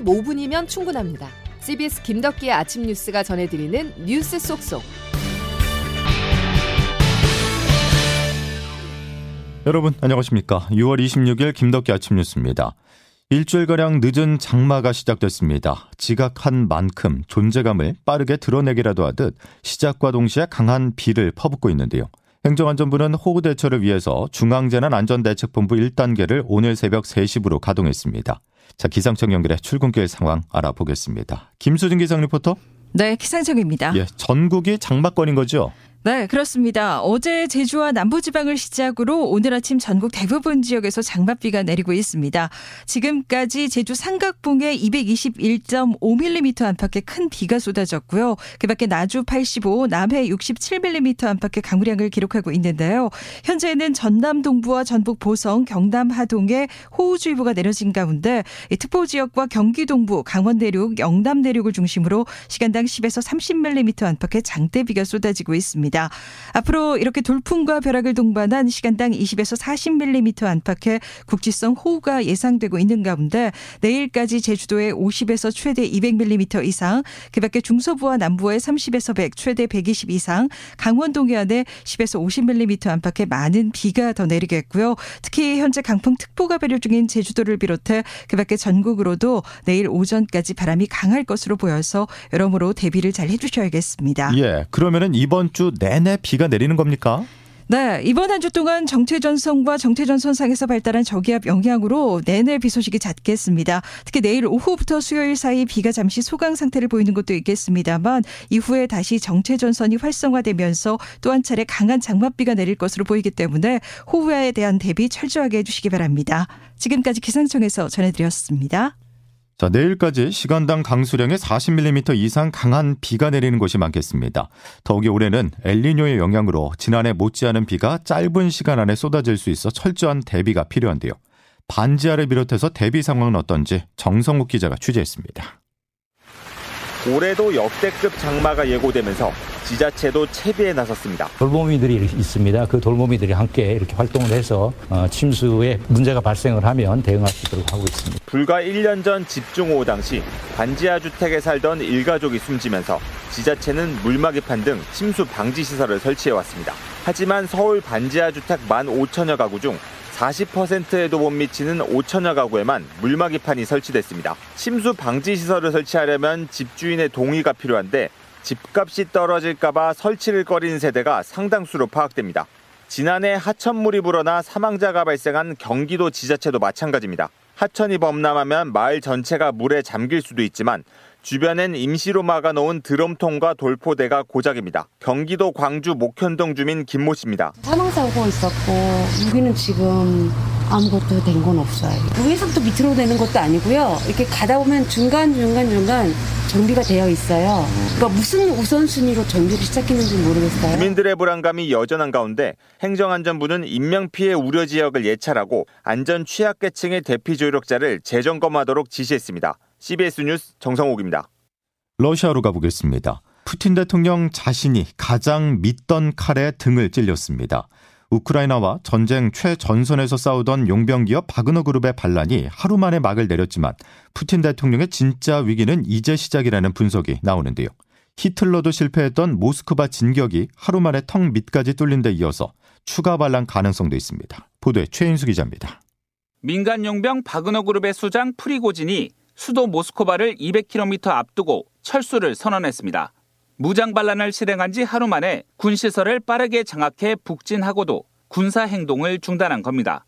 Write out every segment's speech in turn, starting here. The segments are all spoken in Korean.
15분이면 충분합니다. CBS 김덕기의 아침 뉴스가 전해드리는 뉴스 속속. 여러분 안녕하십니까? 6월 26일 김덕기 아침 뉴스입니다. 일주일가량 늦은 장마가 시작됐습니다. 지각한 만큼 존재감을 빠르게 드러내기라도 하듯 시작과 동시에 강한 비를 퍼붓고 있는데요. 행정안전부는 호우 대처를 위해서 중앙재난안전대책본부 1단계를 오늘 새벽 3시부로 가동했습니다. 자, 기상청 연결해 출근길 상황 알아보겠습니다. 김수진 기상 리포터. 네, 기상청입니다. 예, 전국이 장마권인 거죠? 네, 그렇습니다. 어제 제주와 남부지방을 시작으로 오늘 아침 전국 대부분 지역에서 장맛비가 내리고 있습니다. 지금까지 제주 삼각봉에 221.5mm 안팎의 큰 비가 쏟아졌고요. 그 밖에 나주 85, 남해 67mm 안팎의 강우량을 기록하고 있는데요. 현재는 전남 동부와 전북 보성, 경남 하동에 호우주의보가 내려진 가운데 특보 지역과 경기 동부, 강원 내륙, 영남 내륙을 중심으로 시간당 10에서 30mm 안팎의 장대비가 쏟아지고 있습니다. 있습니다. 앞으로 이렇게 돌풍과 벼락을 동반한 시간당 20에서 40mm 안팎의 국지성 호우가 예상되고 있는 가운데 내일까지 제주도에 50에서 최대 200mm 이상, 그밖에 중서부와 남부에 30에서 100, 최대 120 이상, 강원 동해안에 10에서 50mm 안팎의 많은 비가 더 내리겠고요. 특히 현재 강풍특보가 발효 중인 제주도를 비롯해 그밖에 전국으로도 내일 오전까지 바람이 강할 것으로 보여서 여러모로 대비를 잘 해주셔야겠습니다. 예, 그러면은 이번 주 내내 비가 내리는 겁니까? 네, 이번 한 주 동안 정체전선과 정체전선상에서 발달한 저기압 영향으로 내내 비 소식이 잦겠습니다. 특히 내일 오후부터 수요일 사이 비가 잠시 소강 상태를 보이는 것도 있겠습니다만 이후에 다시 정체전선이 활성화되면서 또 한 차례 강한 장맛비가 내릴 것으로 보이기 때문에 호우에 대한 대비 철저하게 해주시기 바랍니다. 지금까지 기상청에서 전해드렸습니다. 자, 내일까지 시간당 강수량의 40mm 이상 강한 비가 내리는 곳이 많겠습니다. 더욱이 올해는 엘리뇨의 영향으로 지난해 못지않은 비가 짧은 시간 안에 쏟아질 수 있어 철저한 대비가 필요한데요. 반지하를 비롯해서 대비 상황은 어떤지 정성욱 기자가 취재했습니다. 올해도 역대급 장마가 예고되면서 지자체도 채비에 나섰습니다. 돌보미들이 있습니다. 그 돌보미들이 함께 이렇게 활동을 해서 어, 침수에 문제가 발생을 하면 대응할 수 있도록 하고 있습니다. 불과 1년 전 집중호우 당시 반지하 주택에 살던 일가족이 숨지면서 지자체는 물막이판 등 침수 방지 시설을 설치해 왔습니다. 하지만 서울 반지하 주택 1만 5천여 가구 중 40%에도 못 미치는 5천여 가구에만 물막이판이 설치됐습니다. 침수 방지 시설을 설치하려면 집주인의 동의가 필요한데 집값이 떨어질까봐 설치를 꺼리는 세대가 상당수로 파악됩니다. 지난해 하천물이 불어나 사망자가 발생한 경기도 지자체도 마찬가지입니다. 하천이 범람하면 마을 전체가 물에 잠길 수도 있지만 주변엔 임시로 막아놓은 드럼통과 돌포대가 고작입니다. 경기도 광주 목현동 주민 김모 씨입니다. 사망사고 있었고 여기는 지금 아무것도 된 건 없어요. 위에서부터 밑으로 되는 것도 아니고요. 이렇게 가다 보면 중간 중간 중간 정비가 되어 있어요. 그러니까 무슨 우선순위로 정비를 시작했는지 모르겠어요. 주민들의 불안감이 여전한 가운데 행정안전부는 인명피해 우려 지역을 예찰하고 안전 취약계층의 대피 조력자를 재점검하도록 지시했습니다. CBS 뉴스 정성옥입니다. 러시아로 가보겠습니다. 푸틴 대통령 자신이 가장 믿던 칼에 등을 찔렸습니다. 우크라이나와 전쟁 최전선에서 싸우던 용병기업 바그너 그룹의 반란이 하루 만에 막을 내렸지만 푸틴 대통령의 진짜 위기는 이제 시작이라는 분석이 나오는데요. 히틀러도 실패했던 모스크바 진격이 하루 만에 턱 밑까지 뚫린 데 이어서 추가 반란 가능성도 있습니다. 보도에 최인수 기자입니다. 민간 용병 바그너 그룹의 수장 프리고진이 수도 모스크바를 200km 앞두고 철수를 선언했습니다. 무장 반란을 실행한 지 하루 만에 군시설을 빠르게 장악해 북진하고도 군사 행동을 중단한 겁니다.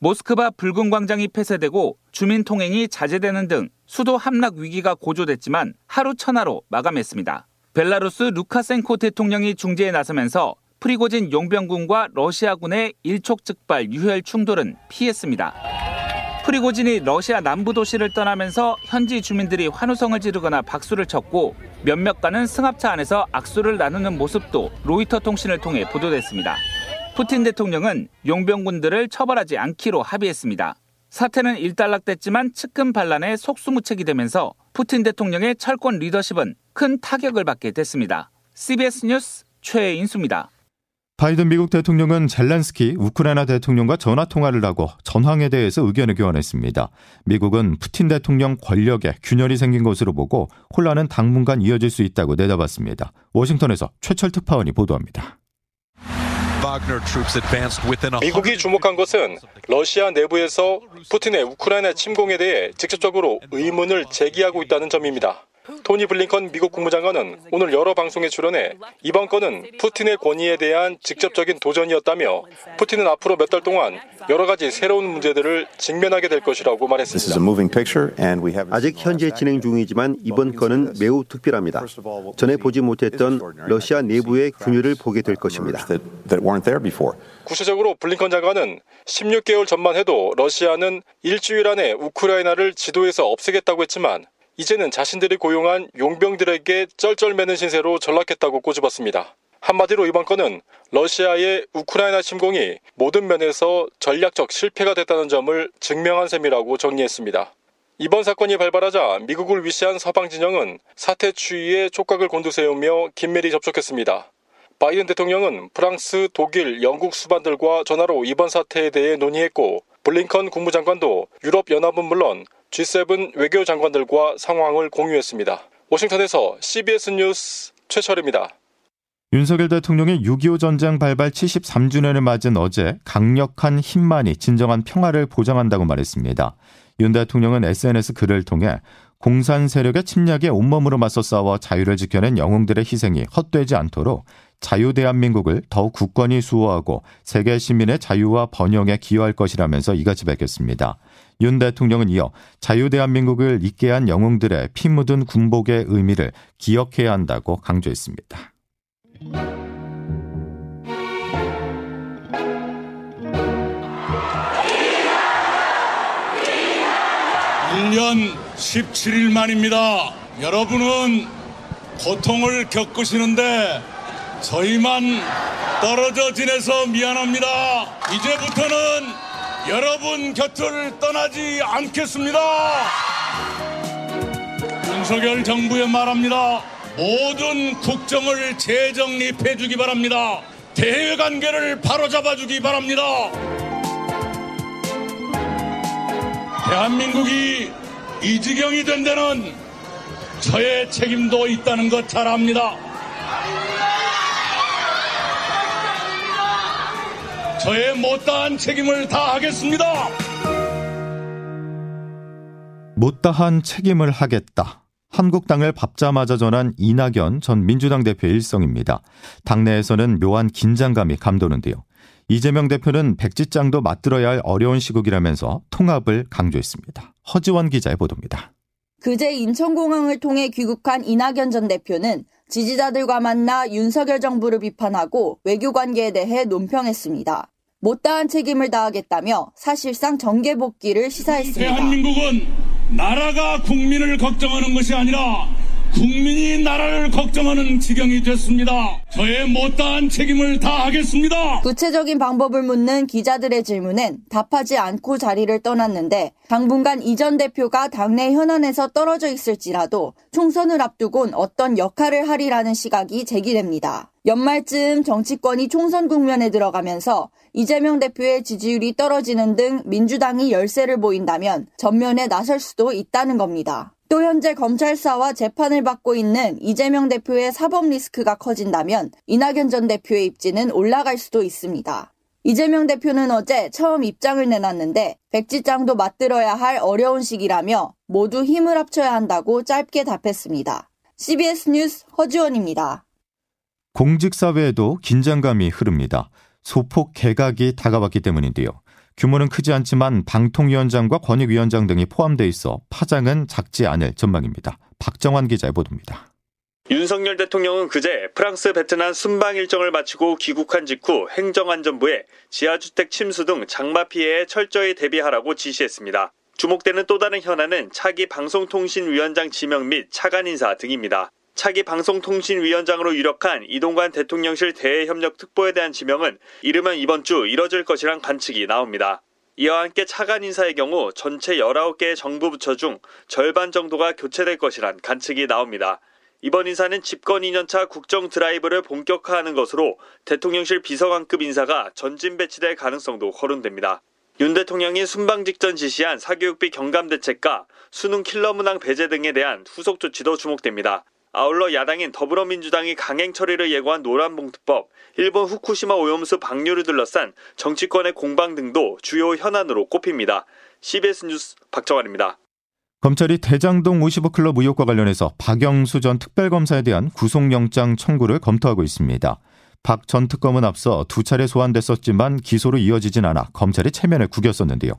모스크바 붉은 광장이 폐쇄되고 주민 통행이 자제되는 등 수도 함락 위기가 고조됐지만 하루 천하로 마감했습니다. 벨라루스 루카센코 대통령이 중재에 나서면서 프리고진 용병군과 러시아군의 일촉즉발 유혈 충돌은 피했습니다. 프리고진이 러시아 남부 도시를 떠나면서 현지 주민들이 환호성을 지르거나 박수를 쳤고 몇몇 가는 승합차 안에서 악수를 나누는 모습도 로이터 통신을 통해 보도됐습니다. 푸틴 대통령은 용병군들을 처벌하지 않기로 합의했습니다. 사태는 일단락됐지만 측근 반란에 속수무책이 되면서 푸틴 대통령의 철권 리더십은 큰 타격을 받게 됐습니다. CBS 뉴스 최인수입니다. 바이든 미국 대통령은 젤렌스키 우크라이나 대통령과 전화 통화를 하고 전황에 대해서 의견을 교환했습니다. 미국은 푸틴 대통령 권력에 균열이 생긴 것으로 보고 혼란은 당분간 이어질 수 있다고 내다봤습니다. 워싱턴에서 최철 특파원이 보도합니다. 미국이 주목한 것은 러시아 내부에서 푸틴의 우크라이나 침공에 대해 직접적으로 의문을 제기하고 있다는 점입니다. 토니 블링컨 미국 국무장관은 오늘 여러 방송에 출연해 이번 건은 푸틴의 권위에 대한 직접적인 도전이었다며 푸틴은 앞으로 몇 달 동안 여러 가지 새로운 문제들을 직면하게 될 것이라고 말했습니다. 아직 현재 진행 중이지만 이번 건은 매우 특별합니다. 전에 보지 못했던 러시아 내부의 균열을 보게 될 것입니다. 구체적으로 블링컨 장관은 16개월 전만 해도 러시아는 일주일 안에 우크라이나를 지도에서 없애겠다고 했지만 이제는 자신들이 고용한 용병들에게 쩔쩔매는 신세로 전락했다고 꼬집었습니다. 한마디로 이번 건은 러시아의 우크라이나 침공이 모든 면에서 전략적 실패가 됐다는 점을 증명한 셈이라고 정리했습니다. 이번 사건이 발발하자 미국을 위시한 서방 진영은 사태 추이에 촉각을 곤두세우며 긴밀히 접촉했습니다. 바이든 대통령은 프랑스, 독일, 영국 수반들과 전화로 이번 사태에 대해 논의했고 블링컨 국무장관도 유럽연합은 물론 G7 외교 장관들과 상황을 공유했습니다. 워싱턴에서 CBS 뉴스 최철입니다. 윤석열 대통령의 6.25 전쟁 발발 73주년을 맞은 어제 강력한 힘만이 진정한 평화를 보장한다고 말했습니다. 윤 대통령은 SNS 글을 통해 공산 세력의 침략에 온몸으로 맞서 싸워 자유를 지켜낸 영웅들의 희생이 헛되지 않도록 자유 대한민국을 더욱 굳건히 수호하고 세계 시민의 자유와 번영에 기여할 것이라면서 이같이 밝혔습니다. 윤 대통령은 이어 자유 대한민국을 잊게 한 영웅들의 피 묻은 군복의 의미를 기억해야 한다고 강조했습니다. 1년 17일 만입니다. 여러분은 고통을 겪으시는데 저희만 떨어져 지내서 미안합니다. 이제부터는 여러분 곁을 떠나지 않겠습니다. 윤석열 정부에 말합니다. 모든 국정을 재정립해 주기 바랍니다. 대외 관계를 바로잡아 주기 바랍니다. 대한민국이 이 지경이 된 데는 저의 책임도 있다는 것 잘 압니다. 저의 못다한 책임을 다하겠습니다. 못다한 책임을 하겠다. 한국당을 밥자마자 전한 이낙연 전 민주당 대표의 일성입니다. 당내에서는 묘한 긴장감이 감도는데요. 이재명 대표는 백지장도 맞들어야 할 어려운 시국이라면서 통합을 강조했습니다. 허지원 기자의 보도입니다. 그제 인천공항을 통해 귀국한 이낙연 전 대표는 지지자들과 만나 윤석열 정부를 비판하고 외교 관계에 대해 논평했습니다. 못다한 책임을 다하겠다며 사실상 정계 복귀를 시사했습니다. 대한민국은 나라가 국민을 걱정하는 것이 아니라 국민이 나라를 걱정하는 지경이 됐습니다. 저의 못다한 책임을 다하겠습니다. 구체적인 방법을 묻는 기자들의 질문엔 답하지 않고 자리를 떠났는데 당분간 이 전 대표가 당내 현안에서 떨어져 있을지라도 총선을 앞두곤 어떤 역할을 하리라는 시각이 제기됩니다. 연말쯤 정치권이 총선 국면에 들어가면서 이재명 대표의 지지율이 떨어지는 등 민주당이 열세를 보인다면 전면에 나설 수도 있다는 겁니다. 또 현재 검찰 수사와 재판을 받고 있는 이재명 대표의 사법 리스크가 커진다면 이낙연 전 대표의 입지는 올라갈 수도 있습니다. 이재명 대표는 어제 처음 입장을 내놨는데 백지장도 맞들어야 할 어려운 시기라며 모두 힘을 합쳐야 한다고 짧게 답했습니다. CBS 뉴스 허지원입니다. 공직사회에도 긴장감이 흐릅니다. 소폭 개각이 다가왔기 때문인데요. 규모는 크지 않지만 방통위원장과 권익위원장 등이 포함돼 있어 파장은 작지 않을 전망입니다. 박정환 기자의 보도입니다. 윤석열 대통령은 그제 프랑스 베트남 순방 일정을 마치고 귀국한 직후 행정안전부에 지하주택 침수 등 장마 피해에 철저히 대비하라고 지시했습니다. 주목되는 또 다른 현안은 차기 방송통신위원장 지명 및 차관 인사 등입니다. 차기 방송통신위원장으로 유력한 이동관 대통령실 대외협력 특보에 대한 지명은 이르면 이번 주 이뤄질 것이란 관측이 나옵니다. 이와 함께 차관 인사의 경우 전체 19개의 정부 부처 중 절반 정도가 교체될 것이란 관측이 나옵니다. 이번 인사는 집권 2년차 국정 드라이브를 본격화하는 것으로 대통령실 비서관급 인사가 전진 배치될 가능성도 거론됩니다. 윤 대통령이 순방 직전 지시한 사교육비 경감 대책과 수능 킬러 문항 배제 등에 대한 후속 조치도 주목됩니다. 아울러 야당인 더불어민주당이 강행 처리를 예고한 노란봉투법, 일본 후쿠시마 오염수 방류를 둘러싼 정치권의 공방 등도 주요 현안으로 꼽힙니다. CBS 뉴스 박정환입니다. 검찰이 대장동 55클럽 의혹과 관련해서 박영수 전 특별검사에 대한 구속영장 청구를 검토하고 있습니다. 박 전 특검은 앞서 두 차례 소환됐었지만 기소로 이어지진 않아 검찰이 체면을 구겼었는데요.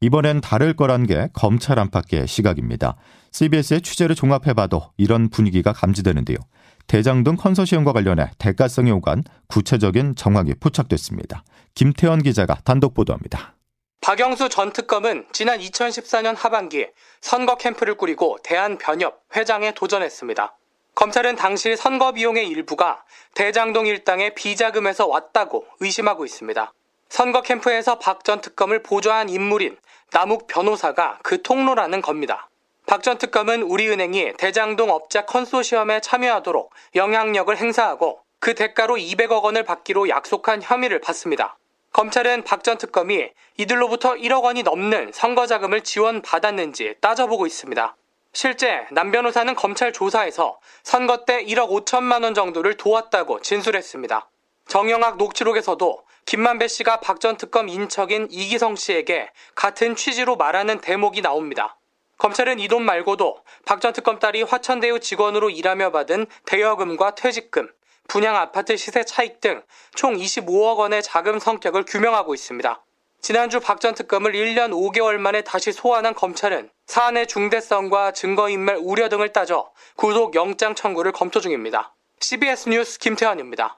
이번엔 다를 거란 게 검찰 안팎의 시각입니다. CBS의 취재를 종합해봐도 이런 분위기가 감지되는데요. 대장동 컨소시엄과 관련해 대가성이 오간 구체적인 정황이 포착됐습니다. 김태원 기자가 단독 보도합니다. 박영수 전 특검은 지난 2014년 하반기 선거 캠프를 꾸리고 대한변협 회장에 도전했습니다. 검찰은 당시 선거 비용의 일부가 대장동 일당의 비자금에서 왔다고 의심하고 있습니다. 선거 캠프에서 박 전 특검을 보좌한 인물인 남욱 변호사가 그 통로라는 겁니다. 박 전 특검은 우리은행이 대장동 업자 컨소시엄에 참여하도록 영향력을 행사하고 그 대가로 200억 원을 받기로 약속한 혐의를 받습니다. 검찰은 박 전 특검이 이들로부터 1억 원이 넘는 선거 자금을 지원받았는지 따져보고 있습니다. 실제 남 변호사는 검찰 조사에서 선거 때 1억 5천만 원 정도를 도왔다고 진술했습니다. 정영학 녹취록에서도 김만배 씨가 박 전 특검 인척인 이기성 씨에게 같은 취지로 말하는 대목이 나옵니다. 검찰은 이 돈 말고도 박 전 특검 딸이 화천대유 직원으로 일하며 받은 대여금과 퇴직금, 분양 아파트 시세 차익 등 총 25억 원의 자금 성격을 규명하고 있습니다. 지난주 박 전 특검을 1년 5개월 만에 다시 소환한 검찰은 사안의 중대성과 증거인멸 우려 등을 따져 구속 영장 청구를 검토 중입니다. CBS 뉴스 김태환입니다.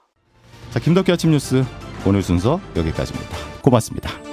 자, 김덕기 아침 뉴스 오늘 순서 여기까지입니다. 고맙습니다.